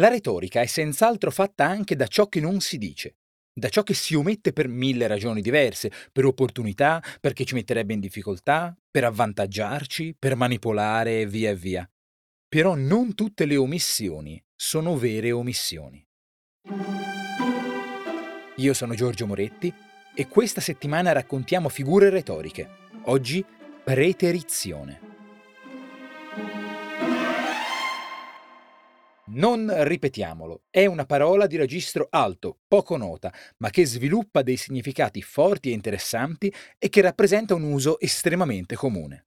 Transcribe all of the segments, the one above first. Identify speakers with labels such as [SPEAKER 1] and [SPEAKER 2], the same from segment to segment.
[SPEAKER 1] La retorica è senz'altro fatta anche da ciò che non si dice, da ciò che si omette per mille ragioni diverse, per opportunità, perché ci metterebbe in difficoltà, per avvantaggiarci, per manipolare e via via. Però non tutte le omissioni sono vere omissioni. Io sono Giorgio Moretti e questa settimana raccontiamo figure retoriche. Oggi preterizione. Non ripetiamolo, è una parola di registro alto, poco nota, ma che sviluppa dei significati forti e interessanti e che rappresenta un uso estremamente comune.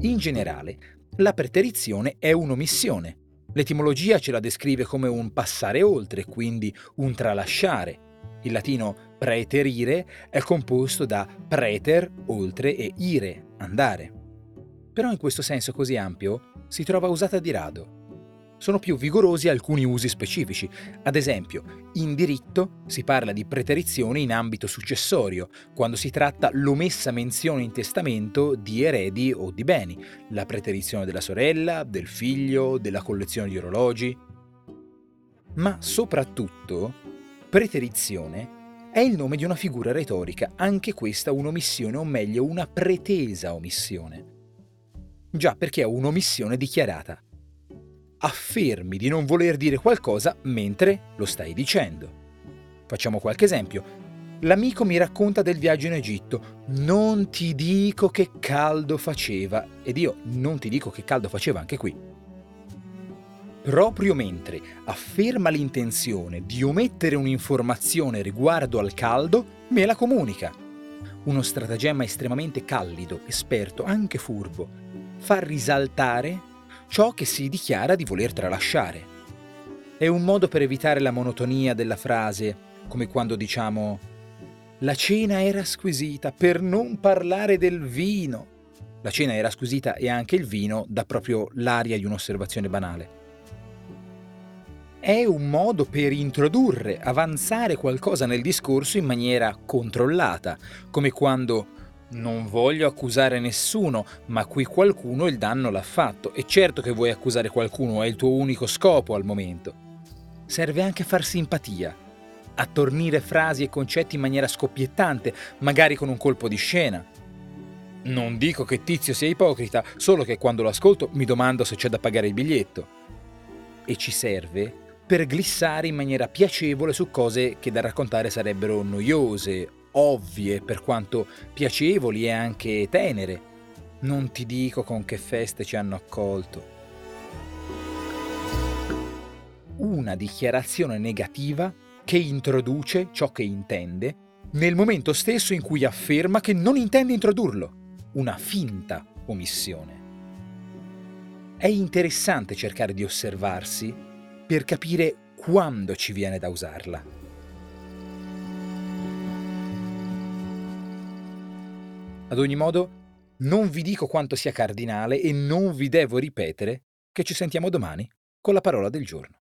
[SPEAKER 1] In generale, la preterizione è un'omissione. L'etimologia ce la descrive come un passare oltre, quindi un tralasciare. Il latino preterire è composto da preter, oltre, e ire, andare però in questo senso così ampio si trova usata di rado. Sono più vigorosi alcuni usi specifici. Ad esempio, in diritto si parla di preterizione in ambito successorio, quando si tratta l'omessa menzione in testamento di eredi o di beni, la preterizione della sorella, del figlio, della collezione di orologi. Ma soprattutto, preterizione è il nome di una figura retorica, anche questa un'omissione o meglio una pretesa omissione. Già perché è un'omissione dichiarata. Affermi di non voler dire qualcosa mentre lo stai dicendo. Facciamo qualche esempio. L'amico mi racconta del viaggio in Egitto. Non ti dico che caldo faceva. Ed io non ti dico che caldo faceva anche qui. Proprio mentre afferma l'intenzione di omettere un'informazione riguardo al caldo, me la comunica. Uno stratagemma estremamente callido, esperto, anche furbo, far risaltare ciò che si dichiara di voler tralasciare. È un modo per evitare la monotonia della frase, come quando diciamo la cena era squisita, per non parlare del vino. La cena era squisita e anche il vino dà proprio l'aria di un'osservazione banale. È un modo per introdurre, avanzare qualcosa nel discorso in maniera controllata, come quando non voglio accusare nessuno, ma qui qualcuno il danno l'ha fatto e certo che vuoi accusare qualcuno, è il tuo unico scopo al momento. Serve anche far simpatia, attornire frasi e concetti in maniera scoppiettante, magari con un colpo di scena. Non dico che Tizio sia ipocrita, solo che quando lo ascolto mi domando se c'è da pagare il biglietto. E ci serve per glissare in maniera piacevole su cose che da raccontare sarebbero noiose ovvie per quanto piacevoli e anche tenere. Non ti dico con che feste ci hanno accolto. Una dichiarazione negativa che introduce ciò che intende nel momento stesso in cui afferma che non intende introdurlo. Una finta omissione. È interessante cercare di osservarsi per capire quando ci viene da usarla. Ad ogni modo, non vi dico quanto sia cardinale e non vi devo ripetere che ci sentiamo domani con la parola del giorno.